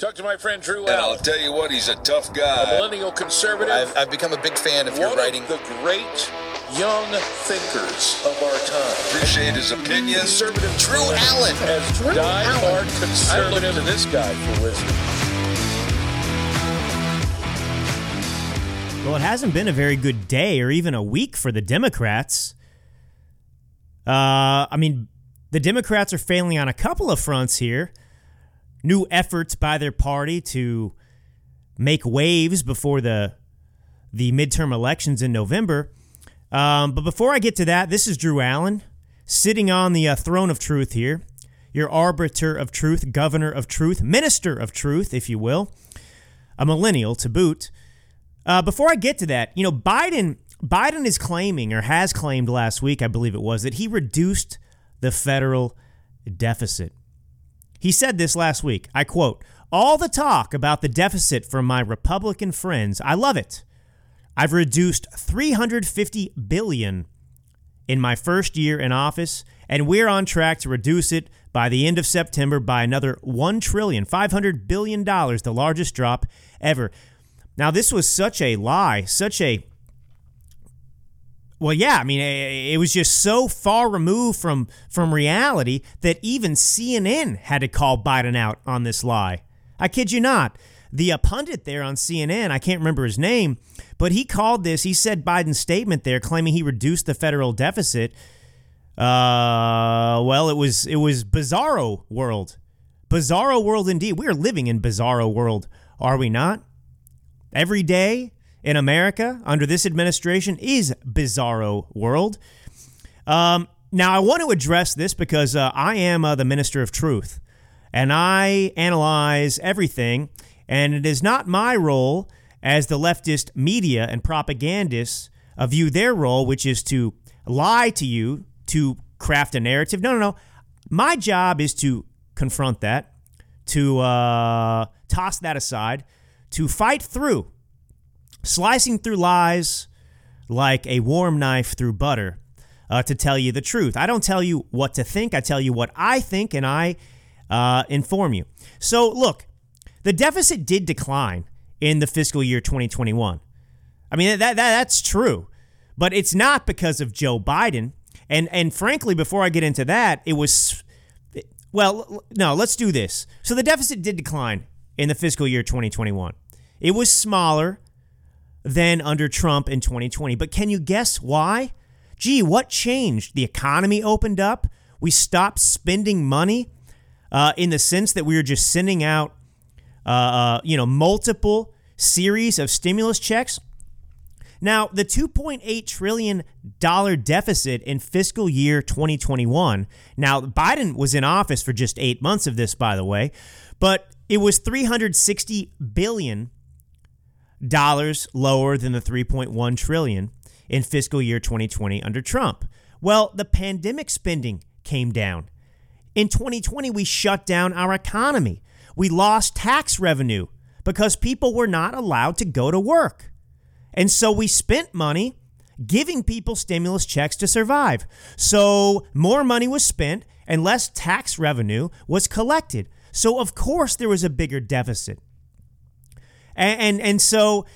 Talk to my friend Drew And I'll tell you what, he's a tough guy. a guy. millennial conservative. I've, I've become a big fan of your writing. of the great young thinkers of our time. Appreciate his opinion. Conservative Drew Allen. as Drew die-hard Allen. conservative. I look to this guy for wisdom. Well, it hasn't been a very good day or even a week for the Democrats. Uh, I mean, the Democrats are failing on a couple of fronts here. New efforts by their party to make waves before the the midterm elections in November. Um, but before I get to that, this is Drew Allen sitting on the uh, throne of truth here, your arbiter of truth, governor of truth, minister of truth, if you will, a millennial to boot. Uh, before I get to that, you know, Biden Biden is claiming or has claimed last week, I believe it was, that he reduced the federal deficit. He said this last week. I quote, "All the talk about the deficit from my Republican friends, I love it. I've reduced 350 billion in my first year in office, and we're on track to reduce it by the end of September by another 1 trillion, 500 billion dollars, the largest drop ever." Now, this was such a lie, such a well, yeah, I mean, it was just so far removed from from reality that even CNN had to call Biden out on this lie. I kid you not. The uh, pundit there on CNN, I can't remember his name, but he called this. He said Biden's statement there, claiming he reduced the federal deficit. Uh, well, it was it was bizarro world, bizarro world indeed. We are living in bizarro world, are we not? Every day in America under this administration is bizarro world. Um, now, I want to address this because uh, I am uh, the minister of truth and I analyze everything, and it is not my role as the leftist media and propagandists uh, view their role, which is to lie to you to craft a narrative. No, no, no. My job is to confront that, to uh, toss that aside, to fight through slicing through lies like a warm knife through butter uh, to tell you the truth. I don't tell you what to think, I tell you what I think, and I uh, inform you. So, look, the deficit did decline in the fiscal year 2021. I mean, that, that that's true, but it's not because of Joe Biden. And, and frankly, before I get into that, it was, well, no, let's do this. So the deficit did decline in the fiscal year 2021. It was smaller than under Trump in 2020. But can you guess why? Gee, what changed? The economy opened up. We stopped spending money uh, in the sense that we were just sending out, uh, uh, you know, multiple series of stimulus checks. Now, the $2.8 trillion deficit in fiscal year 2021. Now, Biden was in office for just eight months of this, by the way, but it was 360 billion dollars lower than the 3.1 trillion in fiscal year 2020 under Trump. Well, the pandemic spending came down. In 2020 we shut down our economy. We lost tax revenue because people were not allowed to go to work. And so we spent money giving people stimulus checks to survive. So more money was spent and less tax revenue was collected. So of course there was a bigger deficit. And and, and so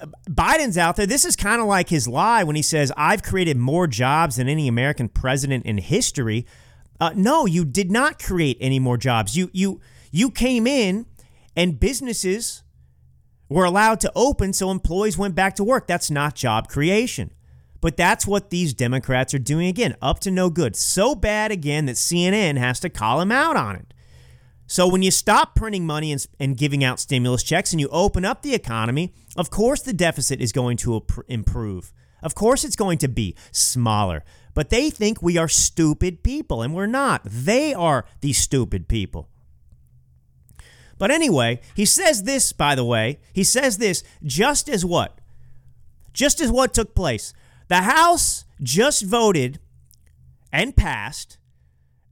uh, Biden's out there. This is kind of like his lie when he says, I've created more jobs than any American president in history. Uh, no, you did not create any more jobs. You you you came in and businesses were allowed to open so employees went back to work. That's not job creation. But that's what these Democrats are doing again, up to no good. So bad again that CNN has to call him out on it. So when you stop printing money and, and, giving out stimulus checks and you open up the economy, of course the deficit is going to improve. Of course it's going to be smaller. But they think we are stupid people, and we're not. They are the stupid people. But anyway, he says this, by the way. He says this just as what? Just as what took place. The House just voted and passed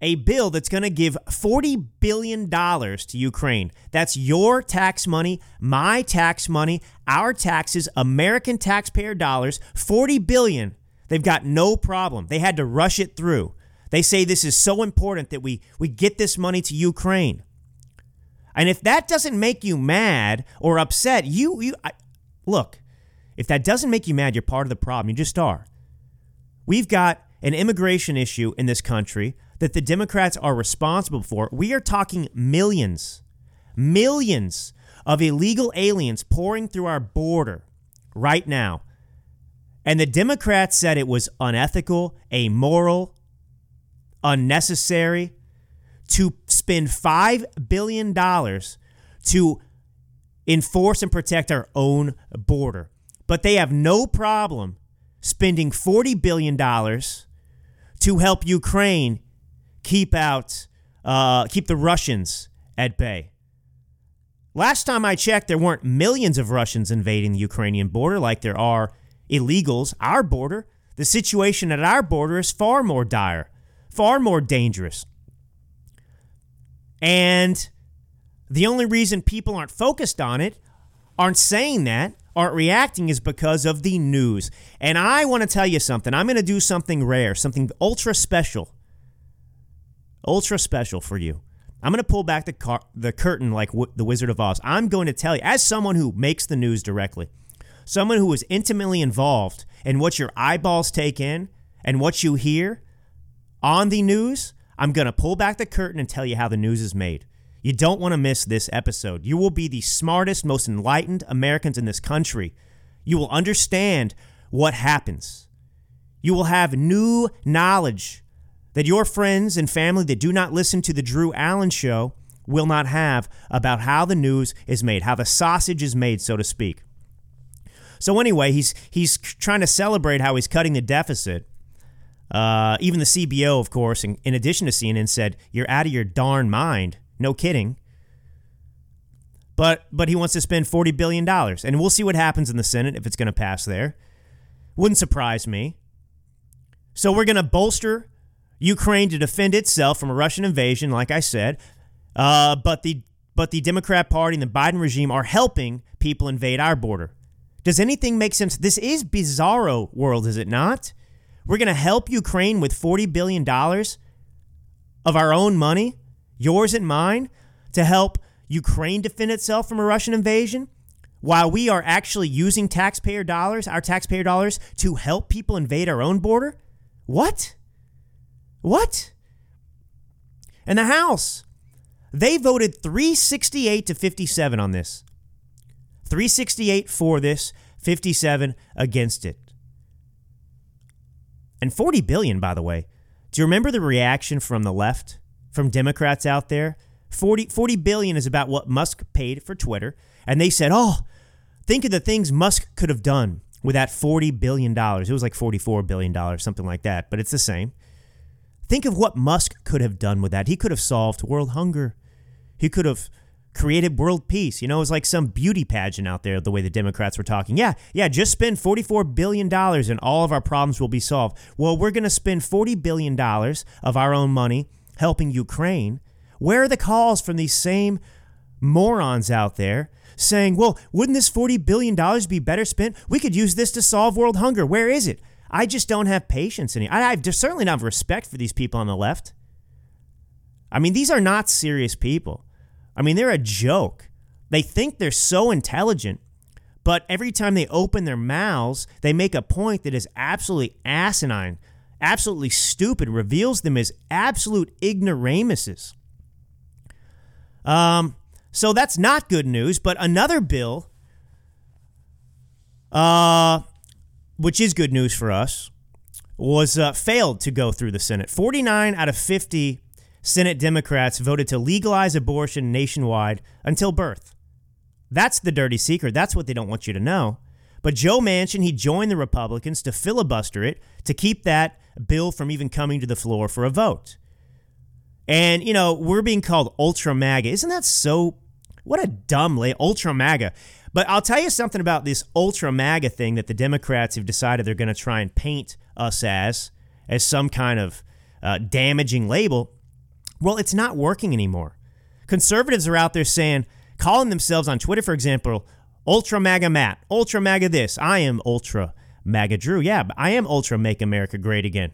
a bill that's going to give $40 billion to Ukraine. That's your tax money, my tax money, our taxes, American taxpayer dollars, 40 billion. They've got no problem. They had to rush it through. They say this is so important that we, we get this money to Ukraine. And if that doesn't make you mad or upset, you you I, look, if that doesn't make you mad, you're part of the problem. You just are. We've got an immigration issue in this country that the Democrats are responsible for. We are talking millions, millions of illegal aliens pouring through our border right now. And the Democrats said it was unethical, amoral, unnecessary to spend $5 billion to enforce and protect our own border. But they have no problem spending $40 billion to help Ukraine keep out, uh, keep the Russians at bay. Last time I checked, there weren't millions of Russians invading the Ukrainian border like there are illegals. Our border, the situation at our border is far more dire, far more dangerous. And the only reason people aren't focused on it, aren't saying that, aren't reacting is because of the news. And I want to tell you something. I'm going to do something rare, something ultra special. Ultra special for you. I'm going to pull back the car- the curtain like w- the Wizard of Oz. I'm going to tell you as someone who makes the news directly. Someone who is intimately involved in what your eyeballs take in and what you hear on the news, I'm going to pull back the curtain and tell you how the news is made. You don't want to miss this episode. You will be the smartest, most enlightened Americans in this country. You will understand what happens. You will have new knowledge that your friends and family that do not listen to the Drew Allen show will not have about how the news is made, how the sausage is made, so to speak. So anyway, he's he's trying to celebrate how he's cutting the deficit. Uh, even the CBO, of course, in, in addition to CNN, said, "You're out of your darn mind." No kidding. But but he wants to spend forty billion dollars, and we'll see what happens in the Senate if it's going to pass there. Wouldn't surprise me. So we're going to bolster Ukraine to defend itself from a Russian invasion, like I said. Uh, but the but the Democrat Party and the Biden regime are helping people invade our border. Does anything make sense? This is bizarro world, is it not? We're going to help Ukraine with $40 billion of our own money, yours and mine, to help Ukraine defend itself from a Russian invasion, while we are actually using taxpayer dollars, our taxpayer dollars, to help people invade our own border? What? What? And the House, they voted 368 to 57 on this. 368 for this, 57 against it. And 40 billion, by the way. Do you remember the reaction from the left, from Democrats out there? 40, 40 billion is about what Musk paid for Twitter. And they said, oh, think of the things Musk could have done with that $40 billion. It was like $44 billion, something like that, but it's the same. Think of what Musk could have done with that. He could have solved world hunger. He could have created world peace. You know, it was like some beauty pageant out there, the way the Democrats were talking. Yeah, yeah, just spend $44 billion and all of our problems will be solved. Well, we're going to spend $40 billion of our own money helping Ukraine. Where are the calls from these same morons out there saying, well, wouldn't this $40 billion be better spent? We could use this to solve world hunger. Where is it? I just don't have patience any. I certainly not have respect for these people on the left. I mean, these are not serious people. I mean, they're a joke. They think they're so intelligent, but every time they open their mouths, they make a point that is absolutely asinine, absolutely stupid, reveals them as absolute ignoramuses. Um, so that's not good news. But another bill, uh, which is good news for us, was uh, failed to go through the Senate. 49 out of 50 Senate Democrats voted to legalize abortion nationwide until birth. That's the dirty secret. That's what they don't want you to know. But Joe Manchin, he joined the Republicans to filibuster it to keep that bill from even coming to the floor for a vote. And, you know, we're being called ultra MAGA. Isn't that so? What a dumb lay ultra MAGA. But I'll tell you something about this ultra MAGA thing that the Democrats have decided they're going to try and paint us as, as some kind of uh, damaging label. Well, it's not working anymore. Conservatives are out there saying, calling themselves on Twitter, for example, Ultra MAGA Matt, Ultra MAGA this. I am Ultra MAGA Drew. Yeah, I am Ultra Make America Great Again.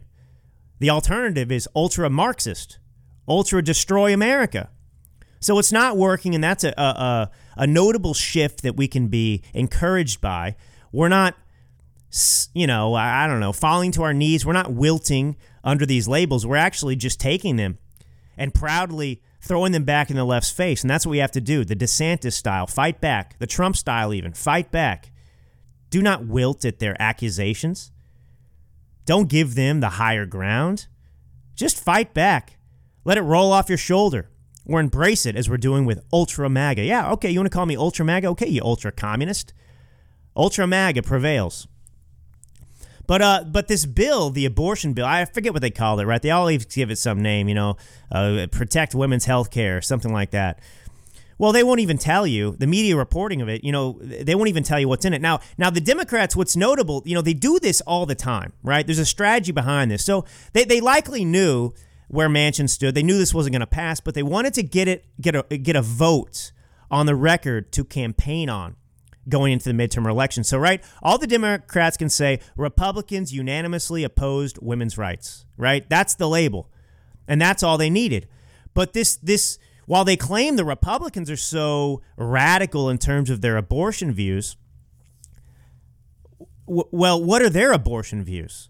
The alternative is Ultra Marxist, Ultra Destroy America. So it's not working, and that's a, a, a, notable shift that we can be encouraged by. We're not, you know, I don't know, falling to our knees. We're not wilting under these labels. We're actually just taking them and proudly throwing them back in the left's face. And that's what we have to do. The DeSantis style, fight back. The Trump style, even, fight back. Do not wilt at their accusations. Don't give them the higher ground. Just fight back. Let it roll off your shoulder or embrace it as we're doing with Ultra MAGA. Yeah, okay, you want to call me Ultra MAGA? Okay, you ultra communist. Ultra MAGA prevails. But uh, but this bill, the abortion bill, I forget what they call it, right? They always give it some name, you know, uh, protect women's health care, something like that. Well, they won't even tell you the media reporting of it. You know, they won't even tell you what's in it. Now, now the Democrats, what's notable, you know, they do this all the time, right? There's a strategy behind this. So they, they likely knew where Manchin stood. They knew this wasn't going to pass, but they wanted to get it get a get a vote on the record to campaign on going into the midterm election. So, right, all the Democrats can say Republicans unanimously opposed women's rights, right? That's the label. And that's all they needed. But this this while they claim the Republicans are so radical in terms of their abortion views, w- well, what are their abortion views?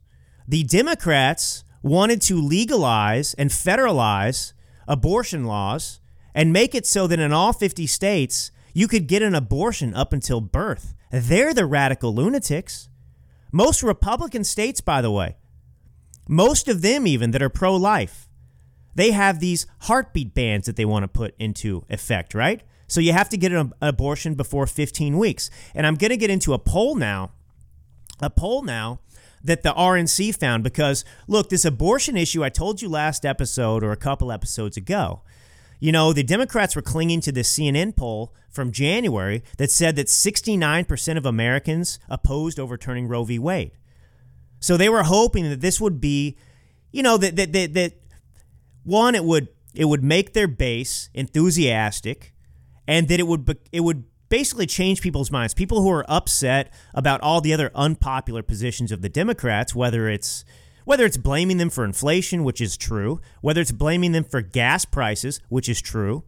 The Democrats wanted to legalize and federalize abortion laws and make it so that in all 50 states you could get an abortion up until birth. They're the radical lunatics. Most Republican states, by the way, most of them even that are pro life, they have these heartbeat bans that they want to put into effect, right? So you have to get an abortion before 15 weeks. And I'm going to get into a poll now, a poll now that the RNC found because look, this abortion issue I told you last episode or a couple episodes ago. You know, the Democrats were clinging to this CNN poll from January that said that 69% of Americans opposed overturning Roe v. Wade. So they were hoping that this would be, you know, that that that, that one it would it would make their base enthusiastic and that it would it would basically change people's minds. People who are upset about all the other unpopular positions of the Democrats, whether it's whether it's blaming them for inflation, which is true, whether it's blaming them for gas prices, which is true,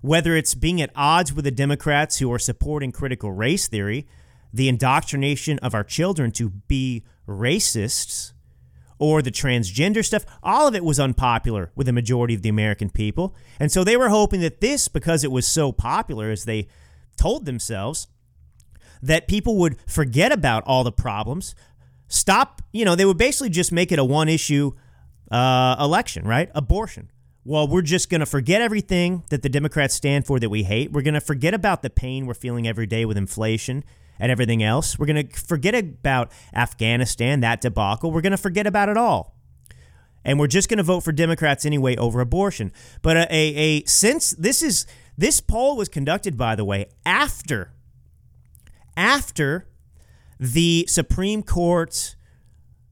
whether it's being at odds with the Democrats who are supporting critical race theory, the indoctrination of our children to be racists, or the transgender stuff, all of it was unpopular with the majority of the American people. And so they were hoping that this, because it was so popular, as they told themselves, that people would forget about all the problems, stop, you know, they would basically just make it a one issue uh, election, right? Abortion. Well, we're just going to forget everything that the Democrats stand for that we hate. We're going to forget about the pain we're feeling every day with inflation and everything else. We're going to forget about Afghanistan, that debacle. We're going to forget about it all. And we're just going to vote for Democrats anyway over abortion. But a, a, a since this is this poll was conducted by the way after after the Supreme Court's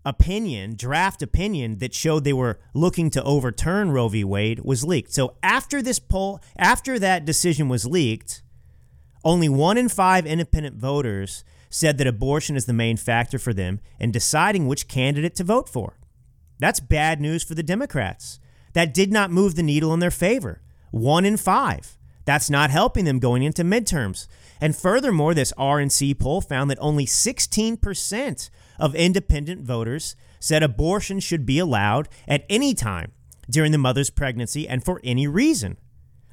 opinion, draft opinion that showed they were looking to overturn Roe v. Wade was leaked. So after this poll, after that decision was leaked, only one in five independent voters said that abortion is the main factor for them in deciding which candidate to vote for. That's bad news for the Democrats. That did not move the needle in their favor. One in five. That's not helping them going into midterms. And furthermore, this RNC poll found that only 16% of independent voters said abortion should be allowed at any time during the mother's pregnancy and for any reason.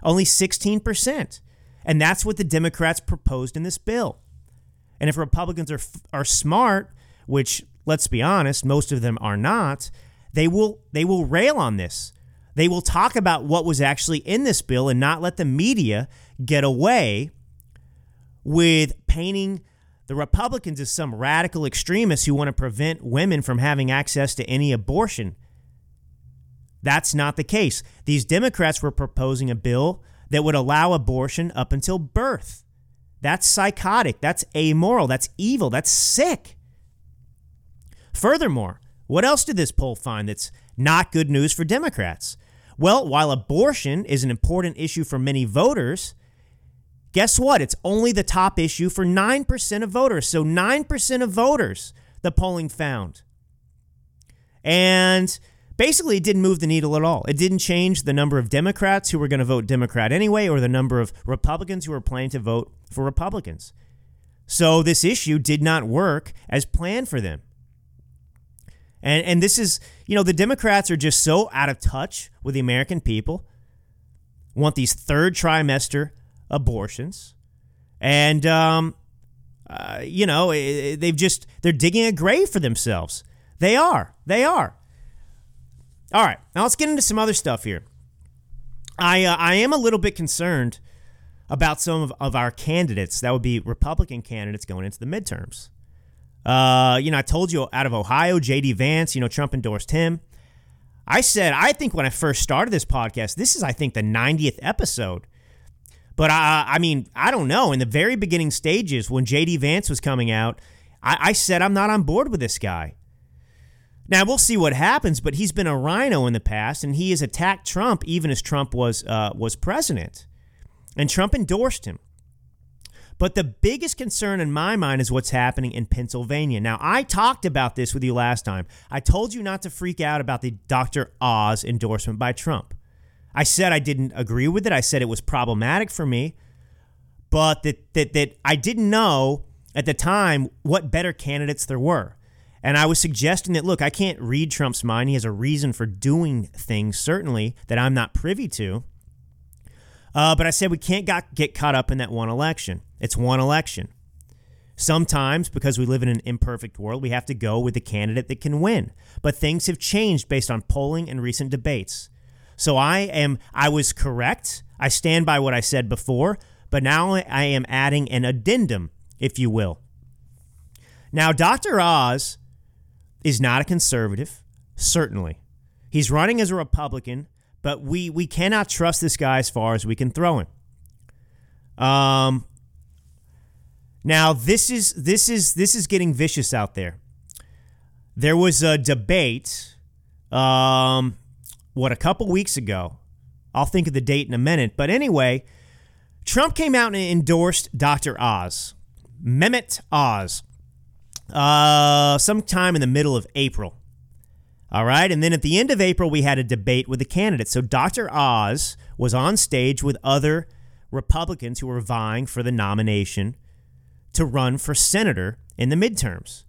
Only 16%. And that's what the Democrats proposed in this bill. And if Republicans are are smart, which let's be honest, most of them are not, they will they will rail on this. They will talk about what was actually in this bill and not let the media get away with painting the Republicans as some radical extremists who want to prevent women from having access to any abortion. That's not the case. These Democrats were proposing a bill that would allow abortion up until birth. That's psychotic. That's amoral. That's evil. That's sick. Furthermore, what else did this poll find that's not good news for Democrats? Well, while abortion is an important issue for many voters, guess what? It's only the top issue for 9% of voters. So 9% of voters, the polling found. And Basically, it didn't move the needle at all. It didn't change the number of Democrats who were going to vote Democrat anyway, or the number of Republicans who were planning to vote for Republicans. So this issue did not work as planned for them. And and this is, you know, the Democrats are just so out of touch with the American people. Want these third trimester abortions, and um, uh, you know, they've just they're digging a grave for themselves. They are. They are. All right, now let's get into some other stuff here. I uh, I am a little bit concerned about some of, of our candidates. That would be Republican candidates going into the midterms. Uh, you know, I told you out of Ohio, J.D. Vance. You know, Trump endorsed him. I said I think when I first started this podcast, this is I think the 90th episode. But I, I mean, I don't know. In the very beginning stages, when J.D. Vance was coming out, I, I said I'm not on board with this guy. Now we'll see what happens, but he's been a rhino in the past, and he has attacked Trump even as Trump was uh, was president, and Trump endorsed him. But the biggest concern in my mind is what's happening in Pennsylvania. Now, I talked about this with you last time. I told you not to freak out about the Dr. Oz endorsement by Trump. I said I didn't agree with it. I said it was problematic for me, but that that, that I didn't know at the time what better candidates there were. And I was suggesting that, look, I can't read Trump's mind. He has a reason for doing things, certainly, that I'm not privy to. Uh, but I said we can't got, get caught up in that one election. It's one election. Sometimes, because we live in an imperfect world, we have to go with the candidate that can win. But things have changed based on polling and recent debates. So I am I was correct. I stand by what I said before, but now I am adding an addendum, if you will. Now, Dr. Oz is not a conservative, certainly. He's running as a Republican, but we we cannot trust this guy as far as we can throw him. Um now this is this is this is getting vicious out there. There was a debate um what a couple weeks ago. I'll think of the date in a minute, but anyway, Trump came out and endorsed Dr. Oz. Mehmet Oz uh, sometime in the middle of April. All right. And then at the end of April, we had a debate with the candidates. So Dr. Oz was on stage with other Republicans who were vying for the nomination to run for senator in the midterms.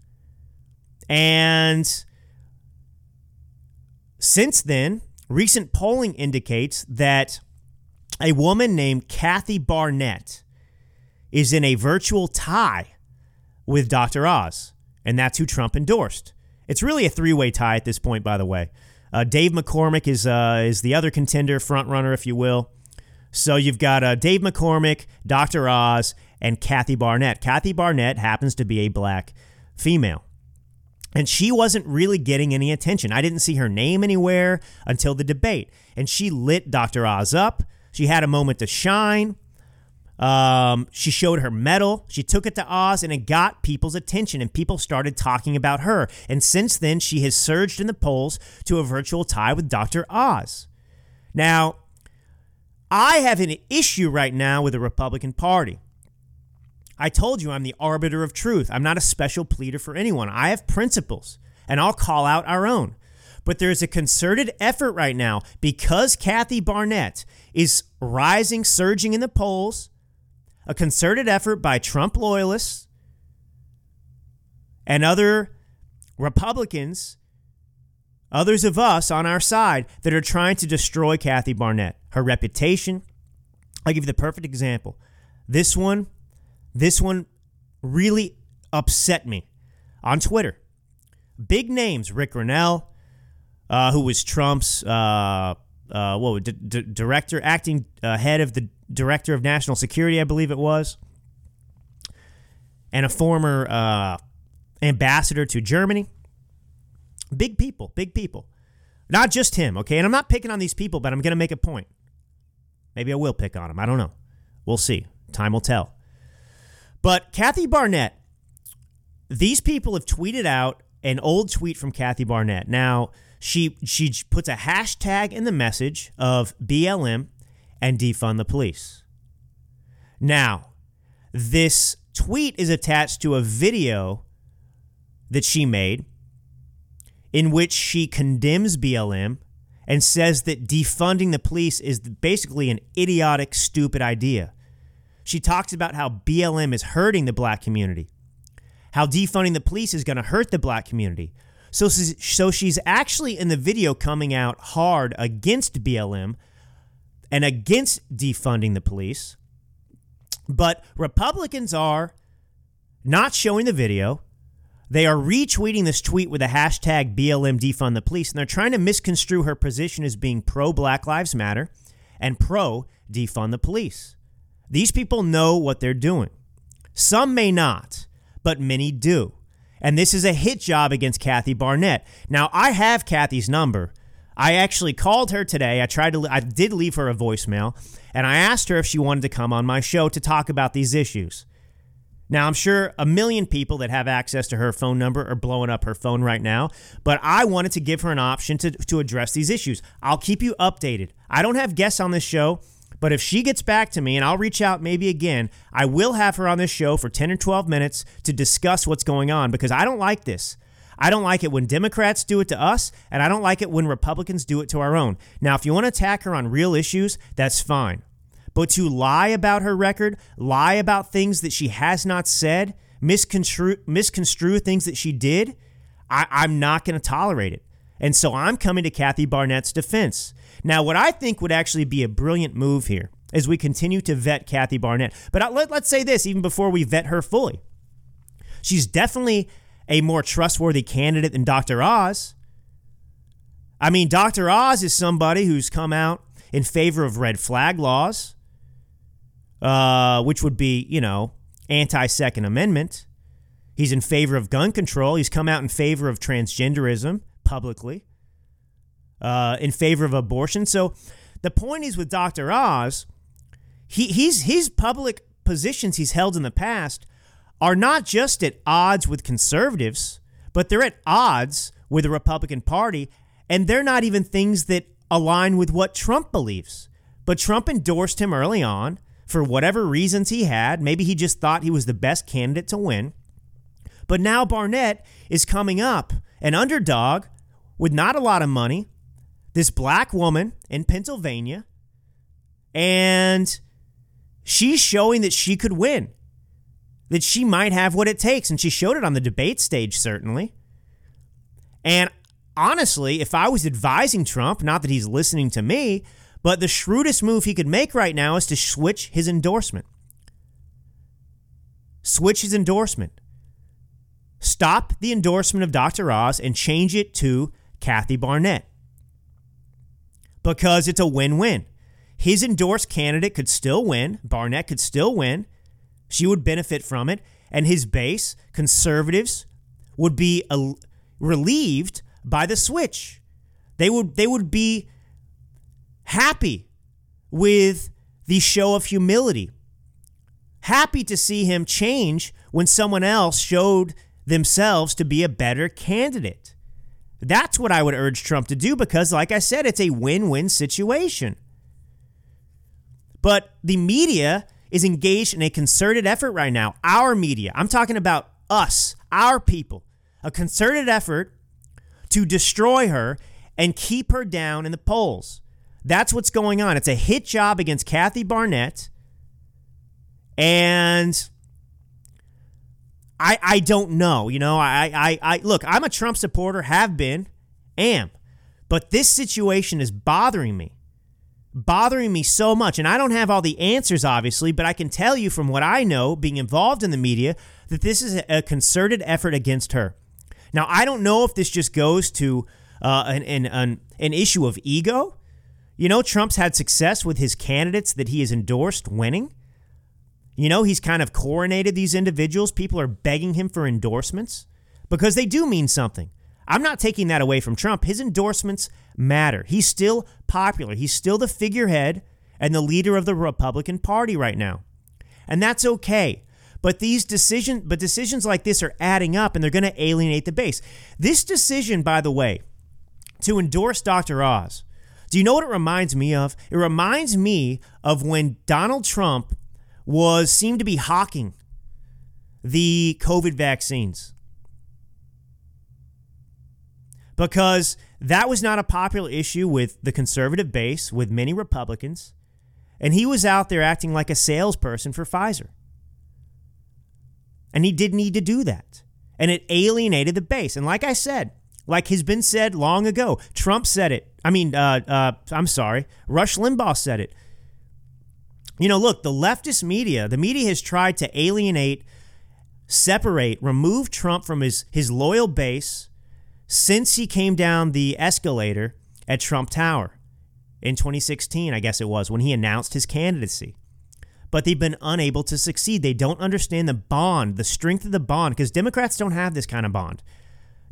And since then, recent polling indicates that a woman named Kathy Barnett is in a virtual tie with Dr. Oz, and that's who Trump endorsed. It's really a three-way tie at this point, by the way. Uh, Dave McCormick is uh, is the other contender, front runner, if you will. So you've got uh, Dave McCormick, Dr. Oz, and Kathy Barnett. Kathy Barnett happens to be a black female. And she wasn't really getting any attention. I didn't see her name anywhere until the debate. And she lit Dr. Oz up. She had a moment to shine. Um, she showed her mettle. She took it to Oz and it got people's attention, and people started talking about her. And since then, she has surged in the polls to a virtual tie with Dr. Oz. Now, I have an issue right now with the Republican Party. I told you I'm the arbiter of truth. I'm not a special pleader for anyone. I have principles, and I'll call out our own. But there's a concerted effort right now because Kathy Barnett is rising, surging in the polls a concerted effort by Trump loyalists and other Republicans, others of us on our side, that are trying to destroy Kathy Barnett, her reputation. I'll give you the perfect example. This one, this one really upset me on Twitter. Big names, Rick Grenell, uh, who was Trump's uh, uh, what d- d- director, acting uh, head of the director of national security, I believe it was, and a former uh, ambassador to Germany. Big people, big people. Not just him, okay? And I'm not picking on these people, but I'm going to make a point. Maybe I will pick on him. I don't know. We'll see. Time will tell. But Kathy Barnett, these people have tweeted out an old tweet from Kathy Barnett. Now, she she puts a hashtag in the message of BLM and defund the police. Now, this tweet is attached to a video that she made in which she condemns BLM and says that defunding the police is basically an idiotic, stupid idea. She talks about how BLM is hurting the black community, how defunding the police is going to hurt the black community. So, so she's actually in the video coming out hard against BLM and against defunding the police. But Republicans are not showing the video. They are retweeting this tweet with the hashtag BLM defund the police, and they're trying to misconstrue her position as being pro Black Lives Matter and pro defund the police. These people know what they're doing. Some may not, but many do. And this is a hit job against Kathy Barnett. Now, I have Kathy's number. I actually called her today. I tried to I did leave her a voicemail, and I asked her if she wanted to come on my show to talk about these issues. Now, I'm sure a million people that have access to her phone number are blowing up her phone right now, but I wanted to give her an option to, to address these issues. I'll keep you updated. I don't have guests on this show, but if she gets back to me and I'll reach out maybe again, I will have her on this show for 10 or 12 minutes to discuss what's going on because I don't like this. I don't like it when Democrats do it to us, and I don't like it when Republicans do it to our own. Now, if you want to attack her on real issues, that's fine. But to lie about her record, lie about things that she has not said, misconstrue, misconstrue things that she did, I, I'm not going to tolerate it. And so I'm coming to Kathy Barnett's defense. Now, what I think would actually be a brilliant move here as we continue to vet Kathy Barnett. but let, let's say this even before we vet her fully. She's definitely a more trustworthy candidate than Dr. Oz. I mean, Dr. Oz is somebody who's come out in favor of red flag laws uh, which would be, you know, anti Second Amendment. He's in favor of gun control. He's come out in favor of transgenderism publicly, uh, in favor of abortion. So the point is with Dr. Oz, he, he's, his public positions he's held in the past are not just at odds with conservatives, but they're at odds with the Republican Party, and they're not even things that align with what Trump believes. But Trump endorsed him early on for whatever reasons he had. Maybe he just thought he was the best candidate to win. But now Barnett is coming up, an underdog with not a lot of money, this black woman in Pennsylvania, and she's showing that she could win, that she might have what it takes. And she showed it on the debate stage, certainly. And honestly, if I was advising Trump, not that he's listening to me, but the shrewdest move he could make right now is to switch his endorsement. Switch his endorsement. Stop the endorsement of Dr. Oz and change it to Kathy Barnett Because it's a win win. His endorsed candidate could still win, Barnett could still win. She would benefit from it. And his base, conservatives, would be relieved by the switch. They would, they would be happy with the show of humility, happy to see him change when someone else showed themselves to be a better candidate. That's what I would urge Trump to do because, like I said, it's a win win situation. But the media is engaged in a concerted effort right now. Our media, I'm talking about us, our people, a concerted effort to destroy her and keep her down in the polls. That's what's going on. It's a hit job against Kathy Barnett. And I I don't know. You know, I I I look, I'm a Trump supporter, have been, am. But this situation is bothering me. Bothering me so much. And I don't have all the answers, obviously, but I can tell you from what I know, being involved in the media, that this is a concerted effort against her. Now, I don't know if this just goes to uh, an, an, an, an issue of ego you know, Trump's had success with his candidates that he has endorsed winning. You know, he's kind of coronated these individuals. People are begging him for endorsements because they do mean something. I'm not taking that away from Trump. His endorsements matter. He's still popular. He's still the figurehead and the leader of the Republican Party right now. And that's okay. But these decisions but decisions like this are adding up and they're going to alienate the base. This decision, by the way, to endorse Dr. Oz do you know what it reminds me of? It reminds me of when Donald Trump was seemed to be hawking the COVID vaccines. Because that was not a popular issue with the conservative base, with many Republicans. And he was out there acting like a salesperson for Pfizer. And he did need to do that. And it alienated the base. And like I said, like has been said long ago, Trump said it. I mean, uh, uh, I'm sorry, Rush Limbaugh said it. You know, look, the leftist media, the media has tried to alienate, separate, remove Trump from his, his loyal base since he came down the escalator at Trump Tower in 2016, I guess it was, when he announced his candidacy. But they've been unable to succeed. They don't understand the bond, the strength of the bond, because Democrats don't have this kind of bond.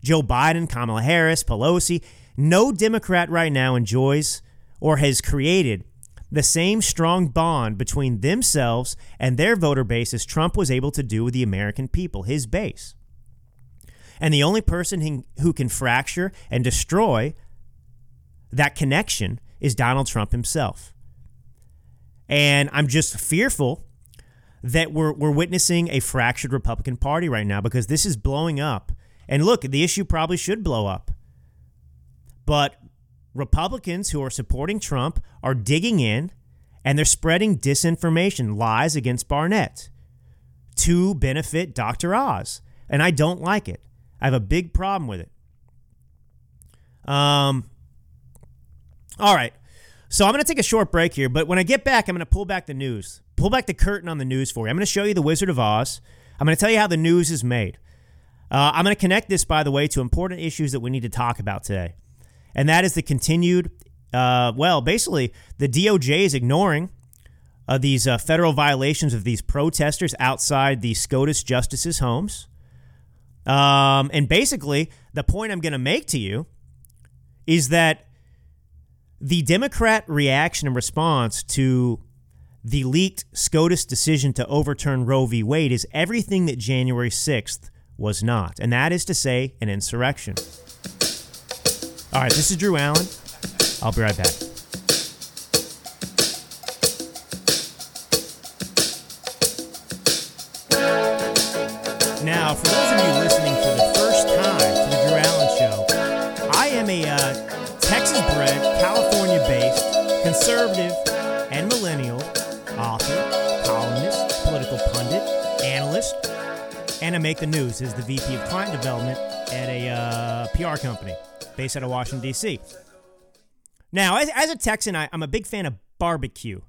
Joe Biden, Kamala Harris, Pelosi, no Democrat right now enjoys or has created the same strong bond between themselves and their voter base as Trump was able to do with the American people, his base. And the only person who can fracture and destroy that connection is Donald Trump himself. And I'm just fearful that we're, we're witnessing a fractured Republican Party right now because this is blowing up. And look, the issue probably should blow up. But Republicans who are supporting Trump are digging in and they're spreading disinformation, lies against Barnett to benefit Dr. Oz. And I don't like it. I have a big problem with it. Um, all right. So I'm going to take a short break here, but when I get back, I'm going to pull back the news, pull back the curtain on the news for you. I'm going to show you the Wizard of Oz. I'm going to tell you how the news is made. Uh, I'm going to connect this, by the way, to important issues that we need to talk about today. And that is the continued, uh, well, basically, the DOJ is ignoring uh, these uh, federal violations of these protesters outside the SCOTUS justices' homes. Um, and basically, the point I'm going to make to you is that the Democrat reaction and response to the leaked SCOTUS decision to overturn Roe v. Wade is everything that January 6th was not, and that is to say, an insurrection. All right, this is Drew Allen. I'll be right back. Now, for those of you listening for the first time to the Drew Allen Show, I am a uh, Texas bred, California based, conservative, and millennial author, columnist, political pundit, analyst, and I make the news as the VP of Client Development at a uh, PR company based out of Washington, D.C. Now, as, as a Texan, I, I'm a big fan of barbecue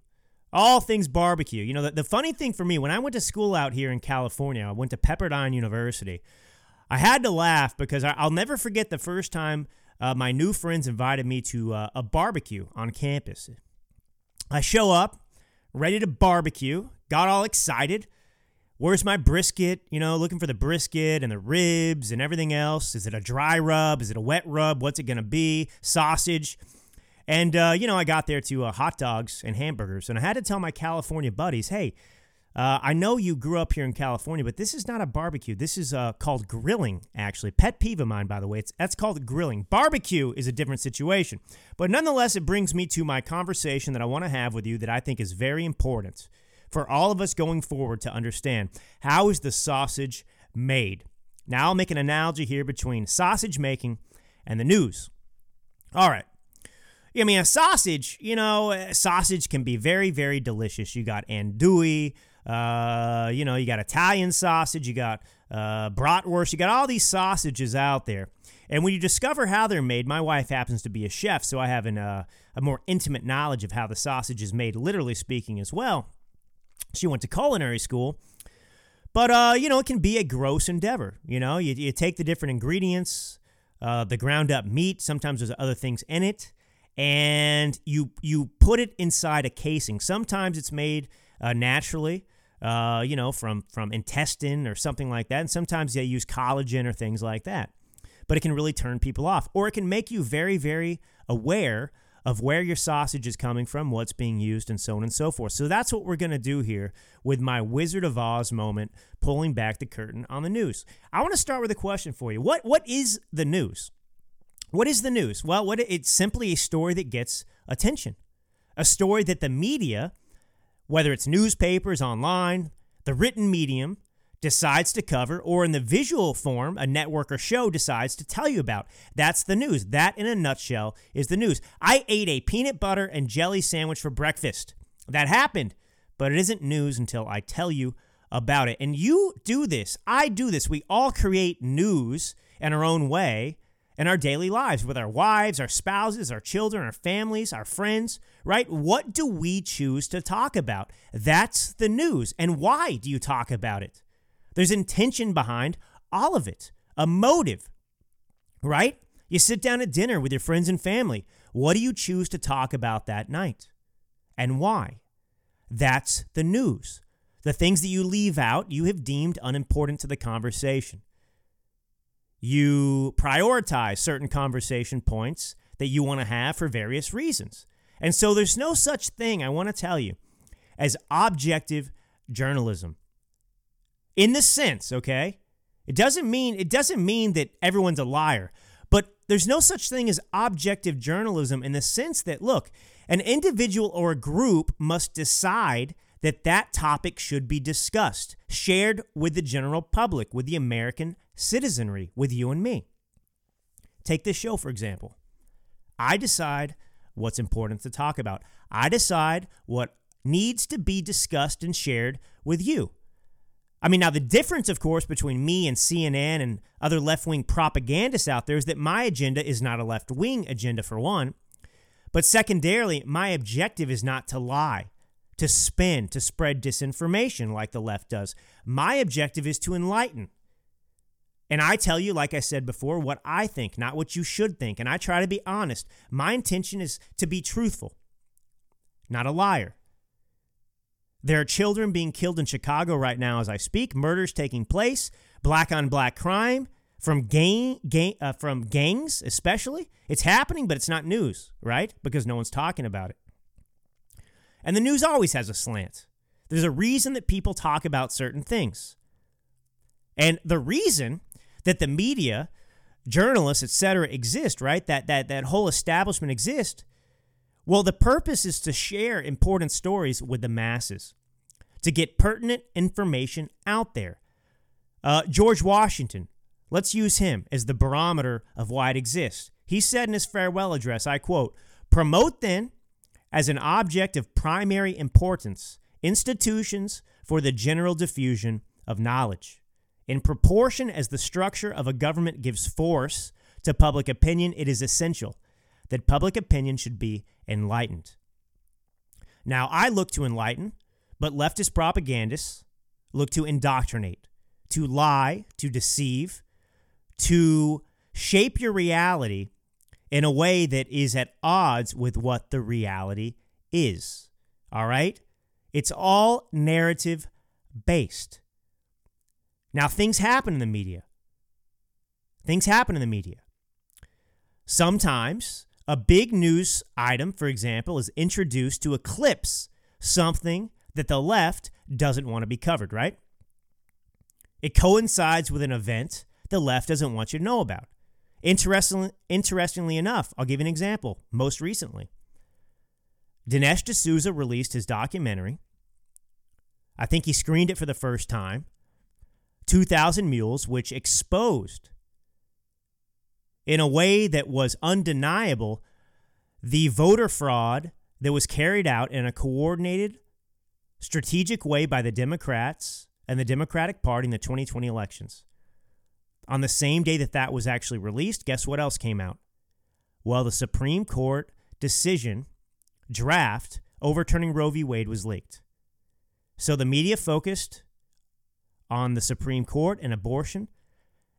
all things barbecue. You know, the, the funny thing for me, when I went to school out here in California, I went to Pepperdine University. I had to laugh because I, will never forget the first time uh, my new friends invited me to uh, a barbecue on campus. I show up, ready to barbecue, got all excited. Where's my brisket? You know, looking for the brisket and the ribs and everything else. Is it a dry rub? Is it a wet rub? What's it going to be? Sausage. And, uh, you know, I got there to uh, hot dogs and hamburgers, and I had to tell my California buddies, hey, uh, I know you grew up here in California, but this is not a barbecue. This is uh, called grilling, actually. Pet peeve of mine, by the way. It's, that's called grilling. Barbecue is a different situation. But nonetheless, it brings me to my conversation that I want to have with you that I think is very important for all of us going forward to understand. How is the sausage made? Now, I'll make an analogy here between sausage making and the news. All right. I mean, a sausage, you know, sausage can be very, very delicious. You got andouille, uh, you know, you got Italian sausage, you got uh, bratwurst, you got all these sausages out there. And when you discover how they're made, my wife happens to be a chef, so I have an, uh, a more intimate knowledge of how the sausage is made, literally speaking, as well. She went to culinary school. But, uh, you know, it can be a gross endeavor. You know, you, you take the different ingredients, uh, the ground up meat, sometimes there's other things in it and you you put it inside a casing. Sometimes it's made uh, naturally, uh, you know, from from intestine or something like that, and sometimes they use collagen or things like that. But it can really turn people off, or it can make you very very aware of where your sausage is coming from, what's being used, and so on and so forth. So that's what we're going to do here with my Wizard of Oz moment, pulling back the curtain on the news. I want to start with a question for you. What what is the news? What is the news? Well, what it's simply a story that gets attention. A story that the media, whether it's newspapers, online, the written medium, decides to cover, or in the visual form, a network or show decides to tell you about. That's the news. That, in a nutshell, is the news. I ate a peanut butter and jelly sandwich for breakfast. That happened, but it isn't news until I tell you about it. And you do this. I do this. We all create news in our own way in our daily lives with our wives, our spouses, our children, our families, our friends, right? What do we choose to talk about? That's the news. And why do you talk about it? There's intention behind all of it, a motive, right? You sit down at dinner with your friends and family. What do you choose to talk about that night? And why? That's the news. The things that you leave out, you have deemed unimportant to the conversation. You prioritize certain conversation points that you want to have for various reasons. And so there's no such thing, I want to tell you, as objective journalism. In the sense, okay? It doesn't mean it doesn't mean that everyone's a liar, but there's no such thing as objective journalism in the sense that look, an individual or a group must decide that that topic should be discussed, shared with the general public, with the American citizenry with you and me. Take this show, for example. I decide what's important to talk about, I decide what needs to be discussed and shared with you. I mean, now the difference, of course, between me and CNN and other left wing propagandists out there is that my agenda is not a left wing agenda, for one. But secondarily, my objective is not to lie, to spin, to spread disinformation like the left does. My objective is to enlighten, and I tell you, like I said before, what I think, not what you should think. And I try to be honest. My intention is to be truthful, not a liar. There are children being killed in Chicago right now as I speak, murders taking place, black on black crime from gang, gang uh, from gangs especially. It's happening, but it's not news, right? Because no one's talking about it. And the news always has a slant. There's a reason that people talk about certain things. And the reason that the media, journalists, etc., exist, right? That that that whole establishment exists. Well, the purpose is to share important stories with the masses, to get pertinent information out there. Uh, George Washington, let's use him as the barometer of why it exists. He said in his farewell address, I quote, Promote then, as an object of primary importance, institutions for the general diffusion of knowledge. In proportion as the structure of a government gives force to public opinion, it is essential that public opinion should be enlightened. Now, I look to enlighten, but leftist propagandists look to indoctrinate, to lie, to deceive, to shape your reality in a way that is at odds with what the reality is. All right? It's all narrative based. Now, things happen in the media. Things happen in the media. Sometimes a big news item, for example, is introduced to eclipse something that the left doesn't want to be covered, right? It coincides with an event the left doesn't want you to know about. Interestingly, interestingly enough, I'll give you an example. Most recently, Dinesh D'Souza released his documentary. I think he screened it for the first time. 2,000 Mules, which exposed in a way that was undeniable the voter fraud that was carried out in a coordinated, strategic way by the Democrats and the Democratic Party in the 2020 elections. On the same day that that was actually released, guess what else came out? Well, the Supreme Court decision draft overturning Roe v. Wade was leaked. So the media focused on the Supreme Court and abortion,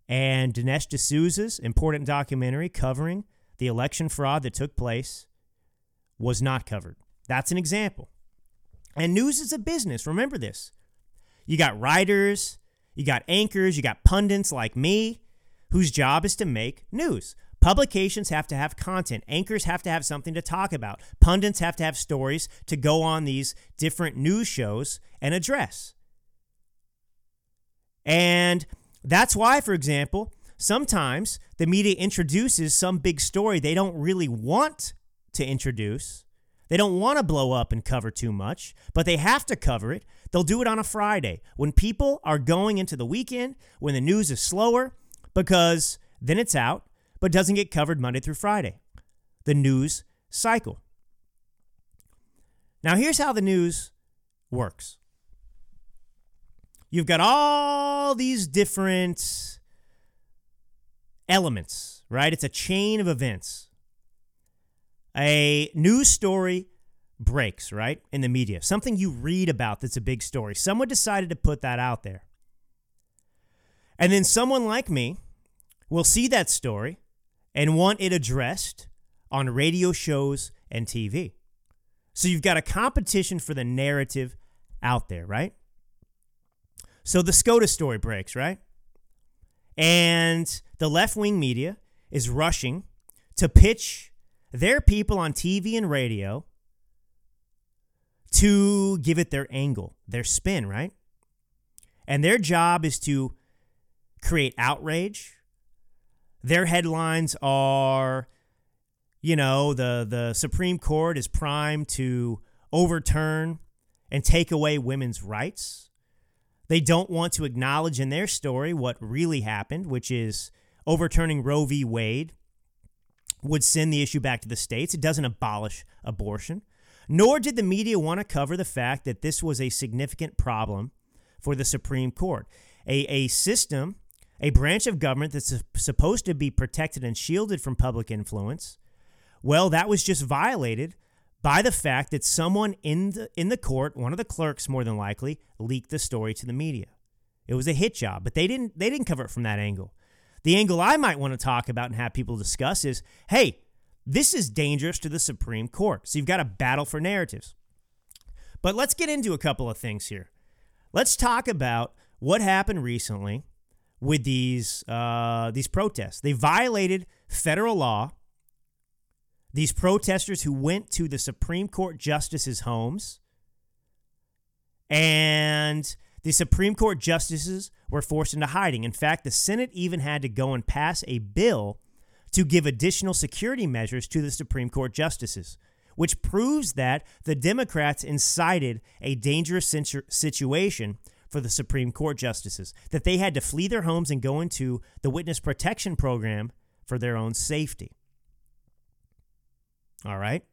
and Dinesh D'Souza's important documentary covering the election fraud that took place was not covered. That's an example. And news is a business. Remember this. You got writers, you got anchors, you got pundits like me, whose job is to make news. Publications have to have content. Anchors have to have something to talk about. Pundits have to have stories to go on these different news shows and address. And that's why, for example, sometimes the media introduces some big story they don't really want to introduce They don't want to blow up and cover too much, but they have to cover it. They'll do it on a Friday when people are going into the weekend, when the news is slower, because then it's out, but doesn't get covered Monday through Friday. The news cycle. Now, here's how the news works you've got all these different elements, right? It's a chain of events. A news story breaks, right? In the media. Something you read about that's a big story. Someone decided to put that out there. And then someone like me will see that story and want it addressed on radio shows and TV. So you've got a competition for the narrative out there, right? So the SCOTUS story breaks, right? And the left wing media is rushing to pitch their people on TV and radio to give it their angle, their spin, right? And their job is to create outrage. Their headlines are, you know, the, the Supreme Court is primed to overturn and take away women's rights. They don't want to acknowledge in their story what really happened, which is overturning Roe v. Wade would send the issue back to the states. It doesn't abolish abortion. Nor did the media want to cover the fact that this was a significant problem for the Supreme Court. A, a system, a branch of government that's supposed to be protected and shielded from public influence, well, that was just violated by the fact that someone in the, in the court, one of the clerks more than likely, leaked the story to the media. It was a hit job, but they didn't they didn't cover it from that angle. The angle I might want to talk about and have people discuss is, hey, this is dangerous to the Supreme Court. So you've got a battle for narratives. But let's get into a couple of things here. Let's talk about what happened recently with these uh, these protests. They violated federal law. These protesters who went to the Supreme Court justices' homes, and the Supreme Court justices were forced into hiding. In fact, the Senate even had to go and pass a bill to give additional security measures to the Supreme Court justices, which proves that the Democrats incited a dangerous situation for the Supreme Court justices, that they had to flee their homes and go into the witness protection program for their own safety. All right?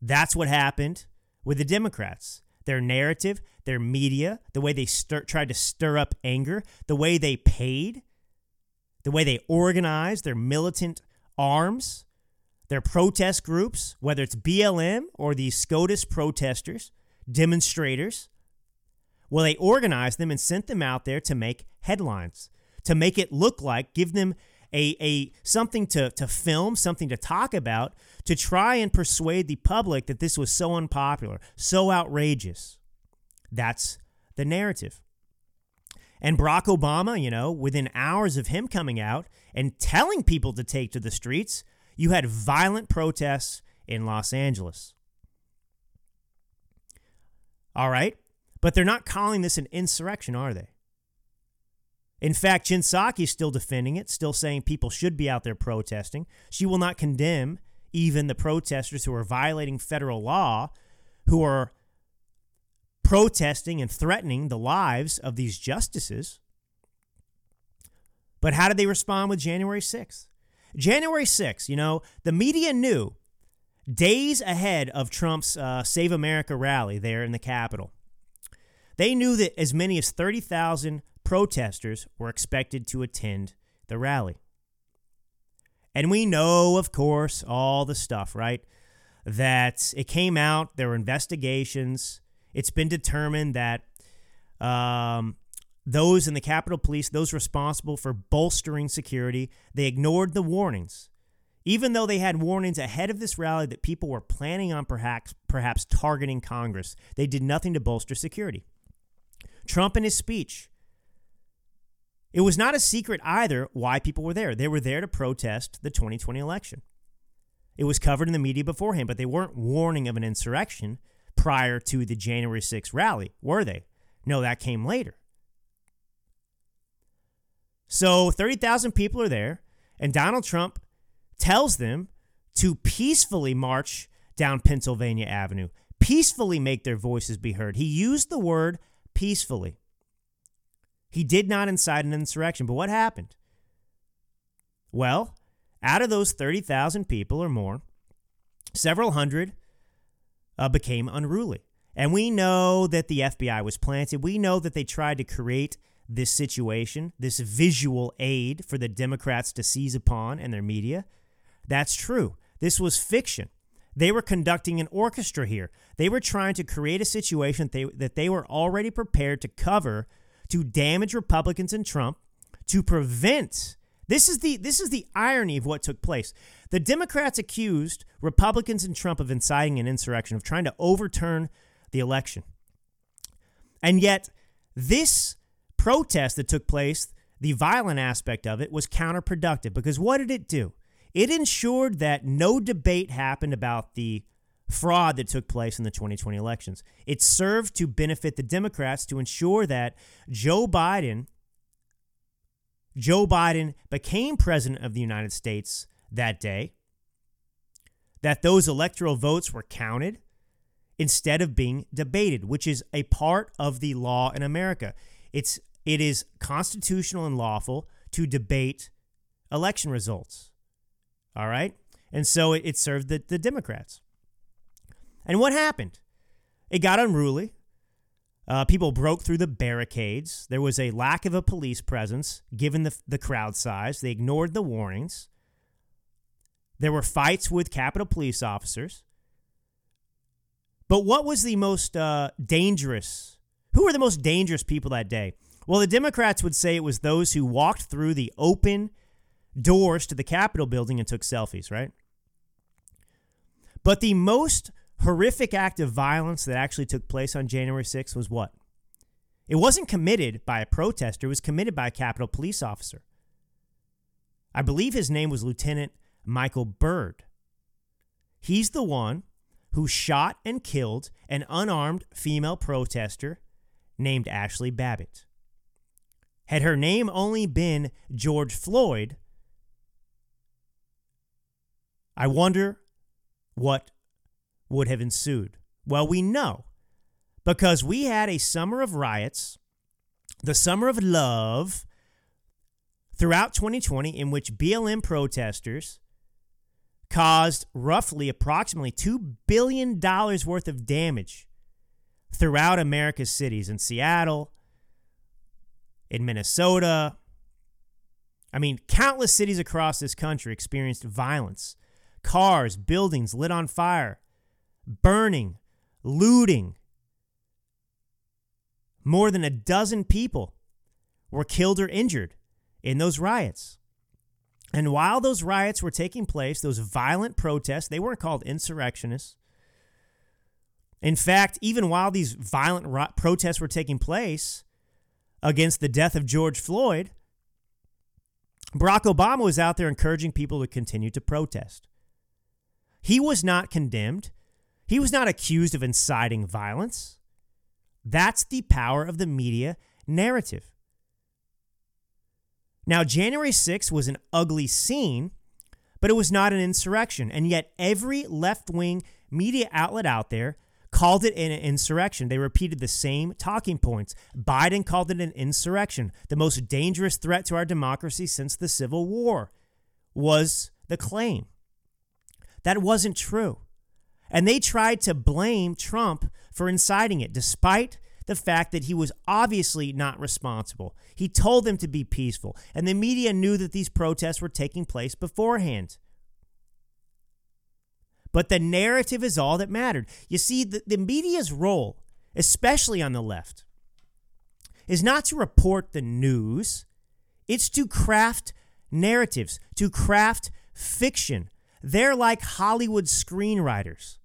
That's what happened with the Democrats. Their narrative, their media, the way they stir, tried to stir up anger, the way they paid the way they organized their militant arms, their protest groups, whether it's BLM or these SCOTUS protesters, demonstrators. Well, they organized them and sent them out there to make headlines, to make it look like, give them a, a something to, to film, something to talk about, to try and persuade the public that this was so unpopular, so outrageous. That's the narrative. And Barack Obama, you know, within hours of him coming out and telling people to take to the streets, you had violent protests in Los Angeles. All right. But they're not calling this an insurrection, are they? In fact, Jen Psaki is still defending it, still saying people should be out there protesting. She will not condemn even the protesters who are violating federal law, who are protesting and threatening the lives of these justices. But how did they respond with January 6th? January 6th, you know, the media knew days ahead of Trump's uh, Save America rally there in the Capitol. They knew that as many as 30,000 protesters were expected to attend the rally. And we know, of course, all the stuff, right? That it came out, there were investigations, it's been determined that um, those in the Capitol Police, those responsible for bolstering security, they ignored the warnings. Even though they had warnings ahead of this rally that people were planning on perhaps perhaps targeting Congress, they did nothing to bolster security. Trump in his speech, it was not a secret either why people were there. They were there to protest the 2020 election. It was covered in the media beforehand, but they weren't warning of an insurrection prior to the January 6th rally, were they? No, that came later. So 30,000 people are there, and Donald Trump tells them to peacefully march down Pennsylvania Avenue, peacefully make their voices be heard. He used the word peacefully. He did not incite an insurrection. But what happened? Well, out of those 30,000 people or more, several hundred uh, became unruly. And we know that the FBI was planted. We know that they tried to create this situation, this visual aid for the Democrats to seize upon and their media. That's true. This was fiction. They were conducting an orchestra here. They were trying to create a situation that they, that they were already prepared to cover to damage Republicans and Trump, to prevent. This is the this is the irony of what took place. The Democrats accused Republicans and Trump of inciting an insurrection, of trying to overturn the election. And yet, this protest that took place, the violent aspect of it, was counterproductive because what did it do? It ensured that no debate happened about the fraud that took place in the 2020 elections. It served to benefit the Democrats to ensure that Joe Biden Joe Biden became president of the United States that day, that those electoral votes were counted instead of being debated, which is a part of the law in America. It's it is constitutional and lawful to debate election results. All right? And so it, served the, the Democrats. And what happened? It got unruly. Uh, people broke through the barricades. There was a lack of a police presence given the, the crowd size. They ignored the warnings. There were fights with Capitol police officers. But what was the most uh, dangerous? Who were the most dangerous people that day? Well, the Democrats would say it was those who walked through the open doors to the Capitol building and took selfies, right? But the most horrific act of violence that actually took place on January 6th was what? It wasn't committed by a protester, it was committed by a Capitol police officer. I believe his name was Lieutenant Michael Byrd. He's the one who shot and killed an unarmed female protester named Ashley Babbitt. Had her name only been George Floyd, I wonder what would have ensued. Well, we know because we had a summer of riots, the summer of love throughout 2020, in which BLM protesters caused roughly approximately $2 billion worth of damage throughout America's cities in Seattle, in Minnesota. I mean, countless cities across this country experienced violence. Cars, buildings lit on fire, burning, looting. More than a dozen people were killed or injured in those riots. And while those riots were taking place, those violent protests, they weren't called insurrectionists. In fact, even while these violent ro- protests were taking place against the death of George Floyd, Barack Obama was out there encouraging people to continue to protest. He was not condemned. He was not accused of inciting violence. That's the power of the media narrative. Now, January 6th was an ugly scene, but it was not an insurrection. And yet, every left wing media outlet out there called it an insurrection. They repeated the same talking points. Biden called it an insurrection. The most dangerous threat to our democracy since the Civil War was the claim. That wasn't true. And they tried to blame Trump for inciting it, despite the fact that he was obviously not responsible. He told them to be peaceful, and the media knew that these protests were taking place beforehand. But the narrative is all that mattered. You see, the, the media's role, especially on the left, is not to report the news, it's to craft narratives, to craft fiction. They're like Hollywood screenwriters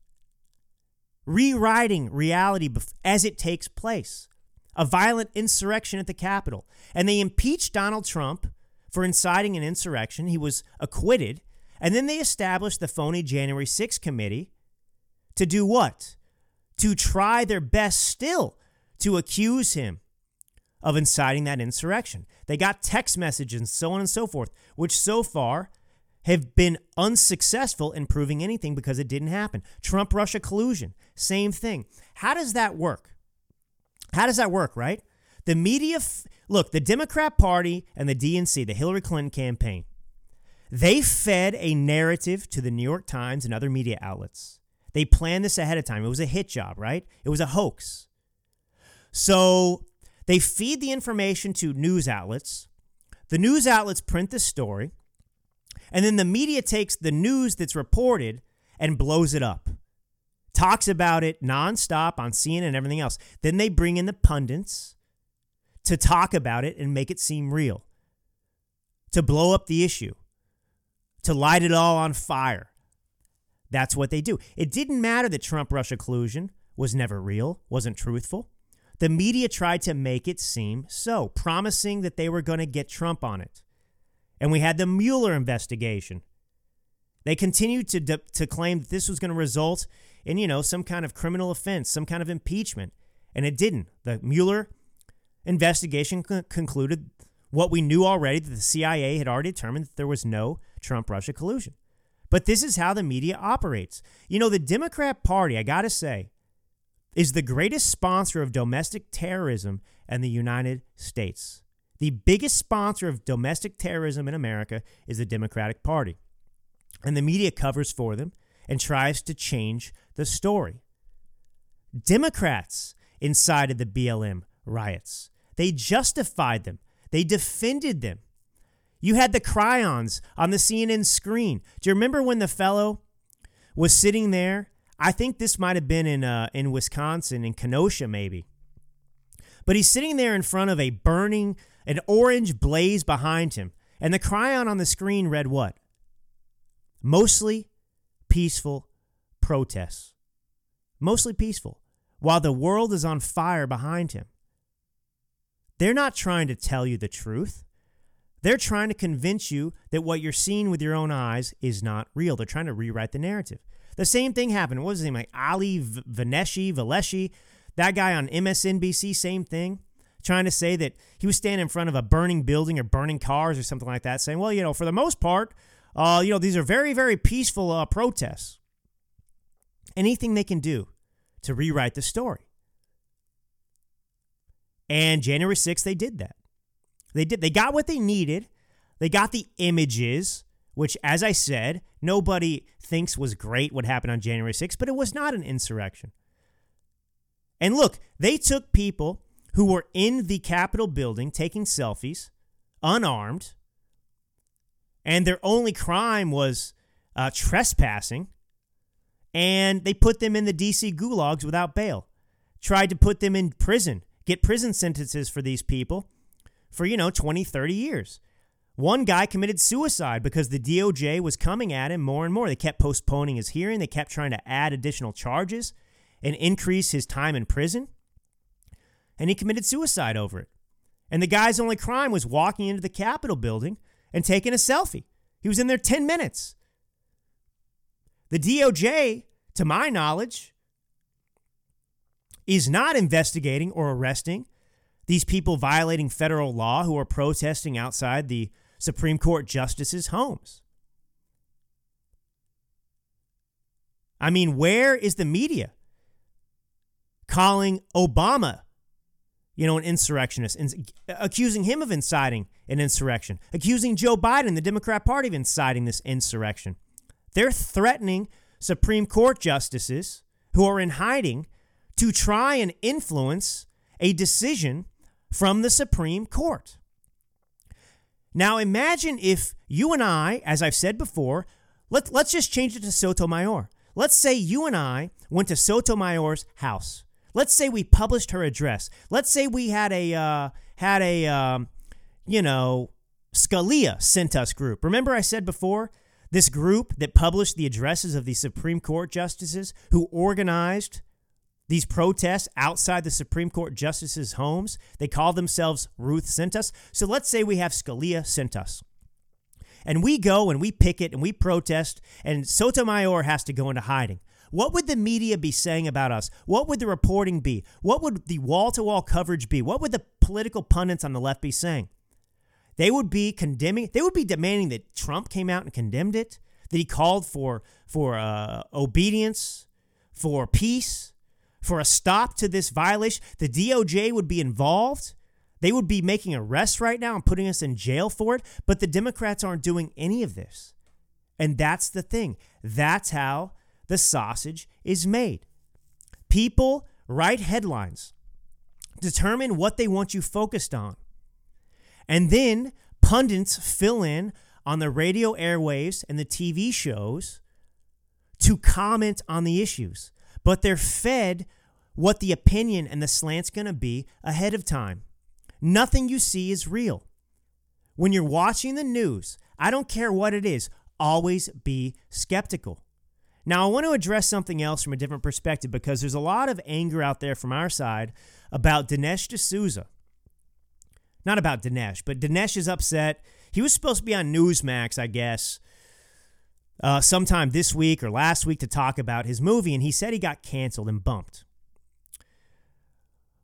rewriting reality as it takes place. A violent insurrection at the Capitol. And they impeached Donald Trump for inciting an insurrection. He was acquitted. And then they established the phony January 6th committee to do what? To try their best still to accuse him of inciting that insurrection. They got text messages and so on and so forth, which so far have been unsuccessful in proving anything because it didn't happen. Trump Russia collusion, same thing. How does that work? How does that work, right? The media, f- look, the Democrat Party and the DNC, the Hillary Clinton campaign, they fed a narrative to the New York Times and other media outlets. They planned this ahead of time. It was a hit job, right? It was a hoax. So they feed the information to news outlets. The news outlets print the story. And then the media takes the news that's reported and blows it up, talks about it nonstop on CNN and everything else. Then they bring in the pundits to talk about it and make it seem real, to blow up the issue, to light it all on fire. That's what they do. It didn't matter that Trump Russia collusion was never real, wasn't truthful. The media tried to make it seem so, promising that they were going to get Trump on it. And we had the Mueller investigation. They continued to, de- to claim that this was going to result in, you know, some kind of criminal offense, some kind of impeachment. And it didn't. The Mueller investigation con- concluded what we knew already that the CIA had already determined that there was no Trump Russia collusion. But this is how the media operates. You know, the Democrat Party, I got to say, is the greatest sponsor of domestic terrorism in the United States. The biggest sponsor of domestic terrorism in America is the Democratic Party. And the media covers for them and tries to change the story. Democrats incited the BLM riots. They justified them. They defended them. You had the chyrons on the CNN screen. Do you remember when the fellow was sitting there? I think this might have been in uh, in Wisconsin, in Kenosha, maybe. But he's sitting there in front of a burning, an orange blaze behind him, and the chyron on the screen read what? Mostly peaceful protests. Mostly peaceful, while the world is on fire behind him. They're not trying to tell you the truth. They're trying to convince you that what you're seeing with your own eyes is not real. They're trying to rewrite the narrative. The same thing happened. What was his name? Like Ali Vaneshi, Valeshi, that guy on MSNBC, same thing. Trying to say that he was standing in front of a burning building or burning cars or something like that, saying, well, you know, for the most part, uh, you know, these are very, very peaceful uh, protests. Anything they can do to rewrite the story. And January 6th, they did that. They did. They got what they needed. They got the images, which, as I said, nobody thinks was great what happened on January 6th, but it was not an insurrection. And look, they took people who were in the Capitol building taking selfies, unarmed, and their only crime was uh, trespassing, and they put them in the DC gulags without bail. Tried to put them in prison, get prison sentences for these people for, you know, 20, 30 years. One guy committed suicide because the DOJ was coming at him more and more. They kept postponing his hearing, they kept trying to add additional charges and increase his time in prison. And he committed suicide over it. And the guy's only crime was walking into the Capitol building and taking a selfie. He was in there 10 minutes. The DOJ, to my knowledge, is not investigating or arresting these people violating federal law who are protesting outside the Supreme Court justices' homes. I mean, where is the media calling Obama, you know, an insurrectionist, accusing him of inciting an insurrection, accusing Joe Biden, the Democrat Party, of inciting this insurrection? They're threatening Supreme Court justices who are in hiding to try and influence a decision from the Supreme Court. Now imagine if you and I, as I've said before, let, let's just change it to Sotomayor. Let's say you and I went to Sotomayor's house. Let's say we published her address. Let's say we had a uh, had a um, you know Scalia sent us group. Remember I said before this group that published the addresses of the Supreme Court justices who organized these protests outside the Supreme Court justices' homes. They call themselves Ruth Sent Us. So let's say we have Scalia Sent Us. And we go and we picket and we protest, and Sotomayor has to go into hiding. What would the media be saying about us? What would the reporting be? What would the wall to wall coverage be? What would the political pundits on the left be saying? They would be condemning, they would be demanding that Trump came out and condemned it, that he called for, for uh, obedience, for peace, for a stop to this violation. The DOJ would be involved. They would be making arrests right now and putting us in jail for it. But the Democrats aren't doing any of this. And that's the thing. That's how the sausage is made. People write headlines, determine what they want you focused on, and then pundits fill in on the radio airwaves and the TV shows to comment on the issues. But they're fed what the opinion and the slant's going to be ahead of time. Nothing you see is real. When you're watching the news, I don't care what it is, always be skeptical. Now, I want to address something else from a different perspective because there's a lot of anger out there from our side about Dinesh D'Souza. Not about Dinesh, but Dinesh is upset. He was supposed to be on Newsmax, I guess, uh, sometime this week or last week to talk about his movie, and he said he got canceled and bumped.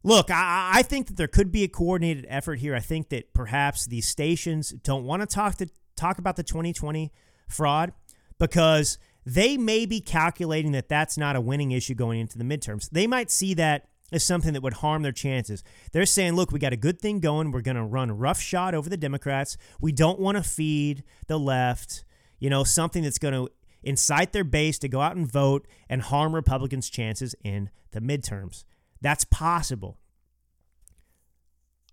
Look, I, I think that there could be a coordinated effort here. I think that perhaps these stations don't want to talk to talk about the 2020 fraud because they may be calculating that that's not a winning issue going into the midterms. They might see that as something that would harm their chances. They're saying, look, we got a good thing going. We're going to run roughshod over the Democrats. We don't want to feed the left, you know, something that's going to incite their base to go out and vote and harm Republicans' chances in the midterms. That's possible.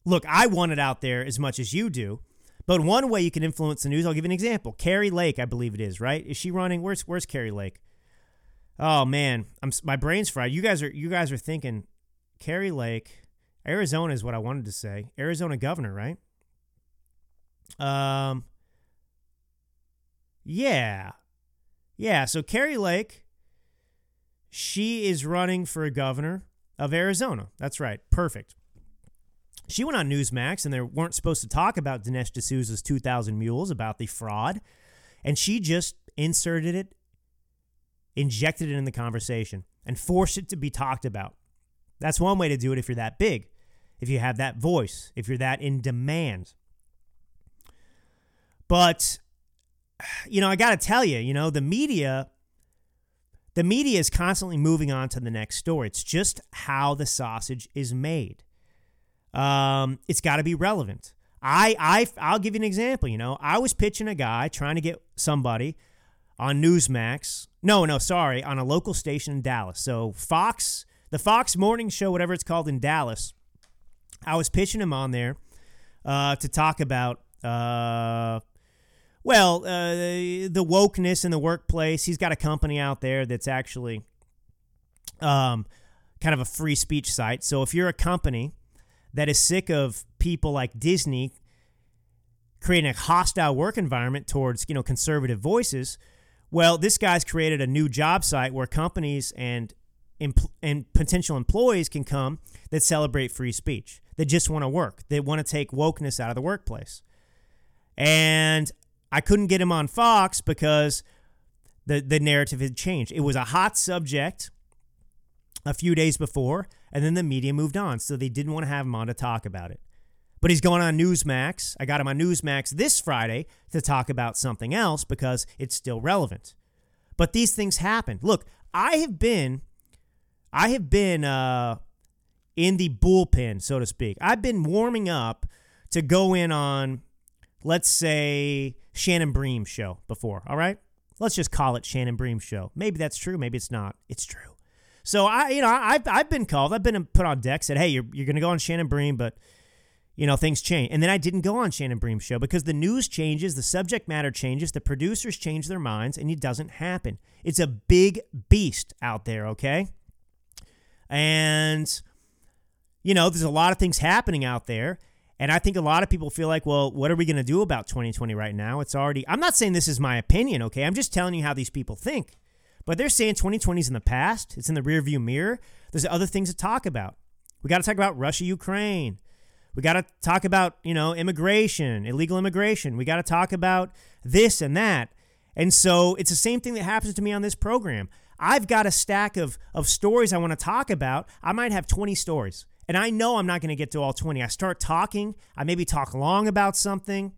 Look, I want it out there as much as you do. But one way you can influence the news, I'll give an example. Kari Lake, I believe it is, right? Is she running? Where's Where's Kari Lake? Oh man, I'm my brain's fried. You guys are you guys are thinking Kari Lake, Arizona is what I wanted to say. Arizona governor, right? Um. Yeah, yeah. So Kari Lake, she is running for governor of Arizona. That's right. Perfect. She went on Newsmax, and they weren't supposed to talk about Dinesh D'Souza's 2,000 Mules, about the fraud. And she just inserted it, injected it in the conversation, and forced it to be talked about. That's one way to do it if you're that big, if you have that voice, if you're that in demand. But, you know, I got to tell you, you know, the media. The media is constantly moving on to the next story. It's just how the sausage is made um, it's got to be relevant. I, I, I'll give you an example. You know, I was pitching a guy trying to get somebody on Newsmax. No, no, sorry, on a local station in Dallas. So Fox, the Fox Morning Show, whatever it's called in Dallas. I was pitching him on there uh, to talk about, uh, well, uh, the wokeness in the workplace. He's got a company out there that's actually um, kind of a free speech site. So if you're a company that is sick of people like Disney creating a hostile work environment towards you know conservative voices. Well, this guy's created a new job site where companies and and potential employees can come that celebrate free speech. They just want to work. They want to take wokeness out of the workplace. And I couldn't get him on Fox because the the narrative had changed. It was a hot subject a few days before, and then the media moved on. So they didn't want to have him on to talk about it. But he's going on Newsmax. I got him on Newsmax this Friday to talk about something else because it's still relevant. But these things happen. Look, I have been, I have been uh, in the bullpen, so to speak. I've been warming up to go in on, let's say, Shannon Bream's show before. All right, let's just call it Shannon Bream's show. Maybe that's true. Maybe it's not. It's true. So I, you know, I've I've been called. I've been put on deck. Said, hey, you're you're going to go on Shannon Bream, but you know things change. And then I didn't go on Shannon Bream's show because the news changes, the subject matter changes, the producers change their minds, and it doesn't happen. It's a big beast out there. Okay, and you know, there's a lot of things happening out there. And I think a lot of people feel like, well, what are we going to do about 2020 right now? It's already, I'm not saying this is my opinion, okay? I'm just telling you how these people think. But they're saying 2020 is in the past, it's in the rearview mirror. There's other things to talk about. We got to talk about Russia, Ukraine. We got to talk about, you know, immigration, illegal immigration. We got to talk about this and that. And so it's the same thing that happens to me on this program. I've got a stack of, of stories I want to talk about. I might have 20 stories. and I know I'm not going to get to all 20. I start talking, I maybe talk long about something.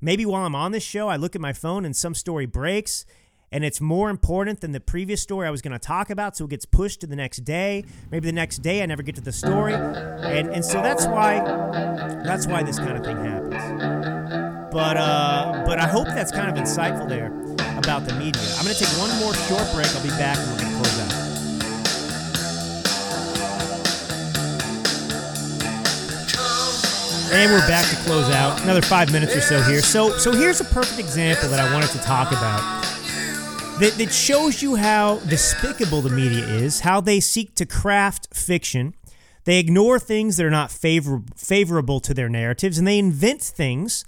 Maybe while I'm on this show, I look at my phone and some story breaks and it's more important than the previous story I was going to talk about, so it gets pushed to the next day. Maybe the next day I never get to the story, and and so that's why that's why this kind of thing happens. But uh, but I hope that's kind of insightful there about the media. I'm going to take one more short break. I'll be back and we're going to close out. And we're back to close out. Another five minutes or so here. So, so here's a perfect example that I wanted to talk about that, that shows you how despicable the media is, how they seek to craft fiction. They ignore things that are not favor- favorable to their narratives, and they invent things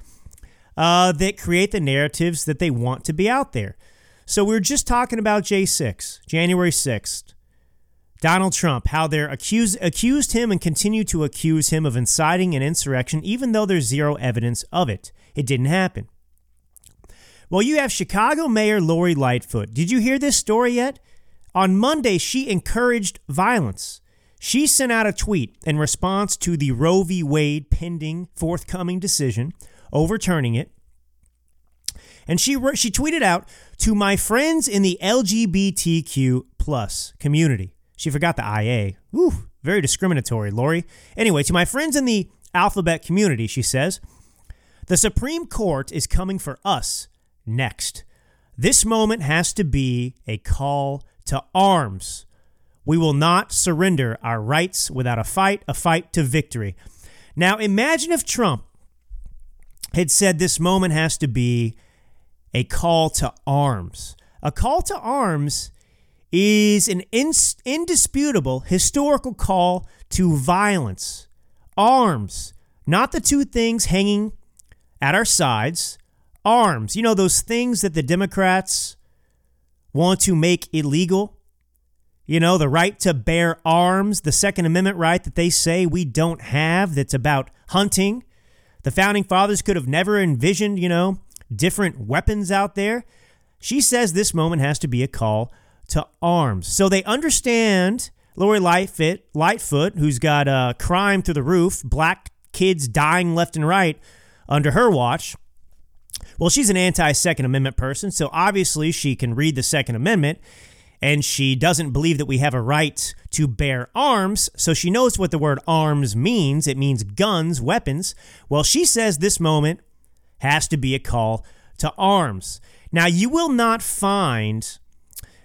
uh, that create the narratives that they want to be out there. So we are just talking about J6, January 6th. Donald Trump, how they're accused accused him and continue to accuse him of inciting an insurrection, even though there's zero evidence of it. It didn't happen. Well, you have Chicago Mayor Lori Lightfoot. Did you hear this story yet? On Monday, she encouraged violence. She sent out a tweet in response to the Roe v. Wade pending forthcoming decision, overturning it. And she she tweeted out to my friends in the LGBTQ plus community. She forgot the IA. Ooh, very discriminatory, Lori. Anyway, to my friends in the alphabet community, she says, the Supreme Court is coming for us next. This moment has to be a call to arms. We will not surrender our rights without a fight, a fight to victory. Now, imagine if Trump had said this moment has to be a call to arms. A call to arms is an indisputable historical call to violence. Arms, not the two things hanging at our sides. Arms, you know, those things that the Democrats want to make illegal. You know, the right to bear arms, the Second Amendment right that they say we don't have, that's about hunting. The founding fathers could have never envisioned, you know, different weapons out there. She says this moment has to be a call to arms. So they understand Lori Lightfoot, Lightfoot who's got uh, crime through the roof, black kids dying left and right under her watch. Well, she's an anti Second Amendment person, so obviously she can read the Second Amendment and she doesn't believe that we have a right to bear arms, so she knows what the word arms means. It means guns, weapons. Well, she says this moment has to be a call to arms. Now, you will not find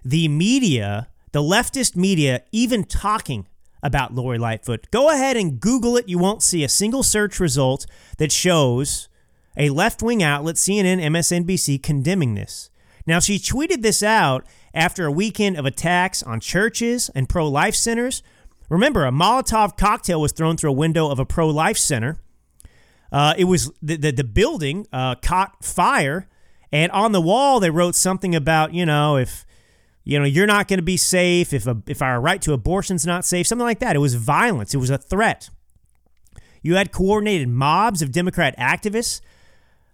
the media, the leftist media, even talking about Lori Lightfoot. Go ahead and Google it. You won't see a single search result that shows a left wing outlet, CNN, MSNBC, condemning this. Now, she tweeted this out after a weekend of attacks on churches and pro life centers. Remember, a Molotov cocktail was thrown through a window of a pro life center. Uh, it was the, the, the building uh, caught fire, and on the wall they wrote something about, you know, if you know, you're not going to be safe if a, if our right to abortion's not safe, something like that. It was violence. It was a threat. You had coordinated mobs of Democrat activists,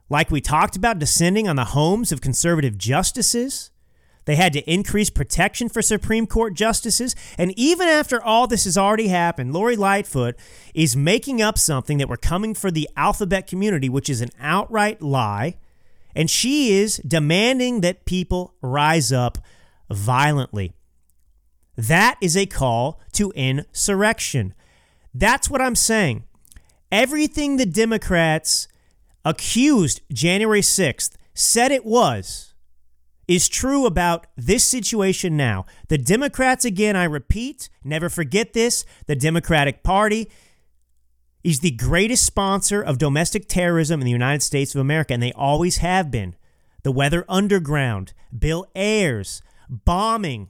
like we talked about, descending on the homes of conservative justices. They had to increase protection for Supreme Court justices. And even after all this has already happened, Lori Lightfoot is making up something that we're coming for the alphabet community, which is an outright lie. And she is demanding that people rise up violently. That is a call to insurrection. That's what I'm saying. Everything the Democrats accused January 6th said it was is true about this situation now. The Democrats, again, I repeat, never forget this, the Democratic Party is the greatest sponsor of domestic terrorism in the United States of America, and they always have been. The Weather Underground, Bill Ayers, bombing,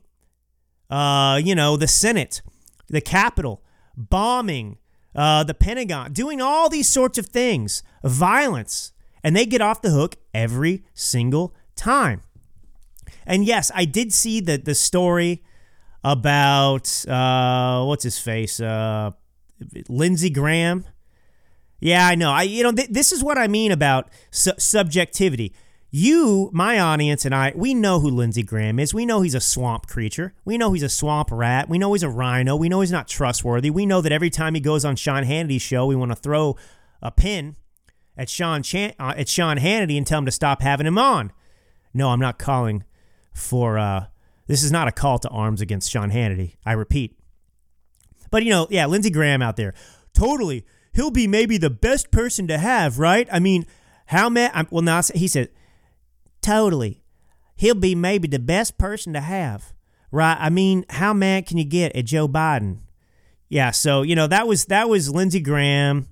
uh, you know, the Senate, the Capitol, bombing, uh, the Pentagon, doing all these sorts of things, violence, and they get off the hook every single time. And yes, I did see the the story about uh, what's his face, uh, Lindsey Graham. Yeah, I know. I you know th- this is what I mean about su- subjectivity You, my audience, and I, we know who Lindsey Graham is. We know he's a swamp creature. We know he's a swamp rat. We know he's a RINO. We know he's not trustworthy. We know that every time he goes on Sean Hannity's show, we want to throw a pin at Sean Chan- uh, at Sean Hannity and tell him to stop having him on. No, I'm not calling for. Uh, this is not a call to arms against Sean Hannity. I repeat. But you know, yeah, Lindsey Graham out there, totally. He'll be maybe the best person to have, right? I mean, how many? Well, now he said, totally. He'll be maybe the best person to have, right? I mean, how mad can you get at Joe Biden? Yeah, so you know that was that was Lindsey Graham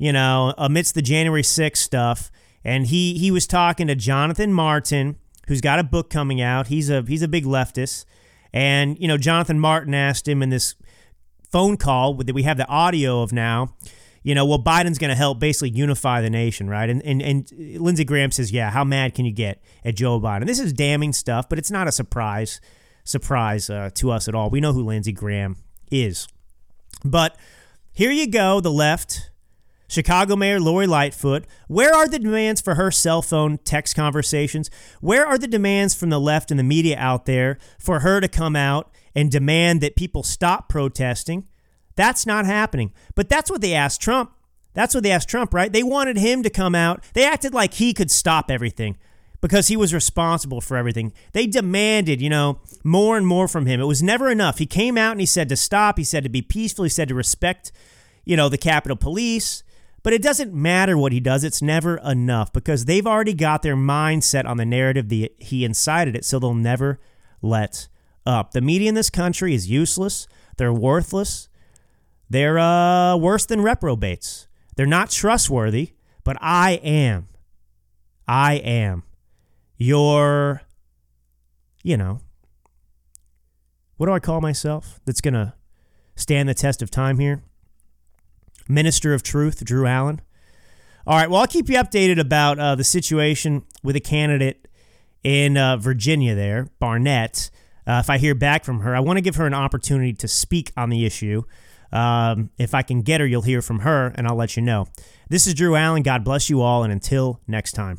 you know, amidst the January 6th stuff. And he he was talking to Jonathan Martin, who's got a book coming out. He's a he's a big leftist. And, you know, Jonathan Martin asked him in this phone call that we have the audio of now, you know, well, Biden's going to help basically unify the nation, right? And, and, and Lindsey Graham says, yeah, how mad can you get at Joe Biden? This is damning stuff, but it's not a surprise surprise uh, to us at all. We know who Lindsey Graham is. But here you go, the left Chicago Mayor Lori Lightfoot. Where are the demands for her cell phone text conversations? Where are the demands from the left and the media out there for her to come out and demand that people stop protesting? That's not happening. But that's what they asked Trump. That's what they asked Trump, right? They wanted him to come out. They acted like he could stop everything because he was responsible for everything. They demanded, you know, more and more from him. It was never enough. He came out and he said to stop. He said to be peaceful. He said to respect, you know, the Capitol Police. But it doesn't matter what he does, it's never enough because they've already got their mindset on the narrative that he incited it, so they'll never let up. The media in this country is useless, they're worthless, they're uh, worse than reprobates. They're not trustworthy, but I am. I am your, you know, what do I call myself that's going to stand the test of time here? Minister of Truth, Drew Allen. All right, well, I'll keep you updated about uh, the situation with a candidate in uh, Virginia there, Barnett. Uh, if I hear back from her, I want to give her an opportunity to speak on the issue. Um, if I can get her, you'll hear from her, and I'll let you know. This is Drew Allen. God bless you all, and until next time.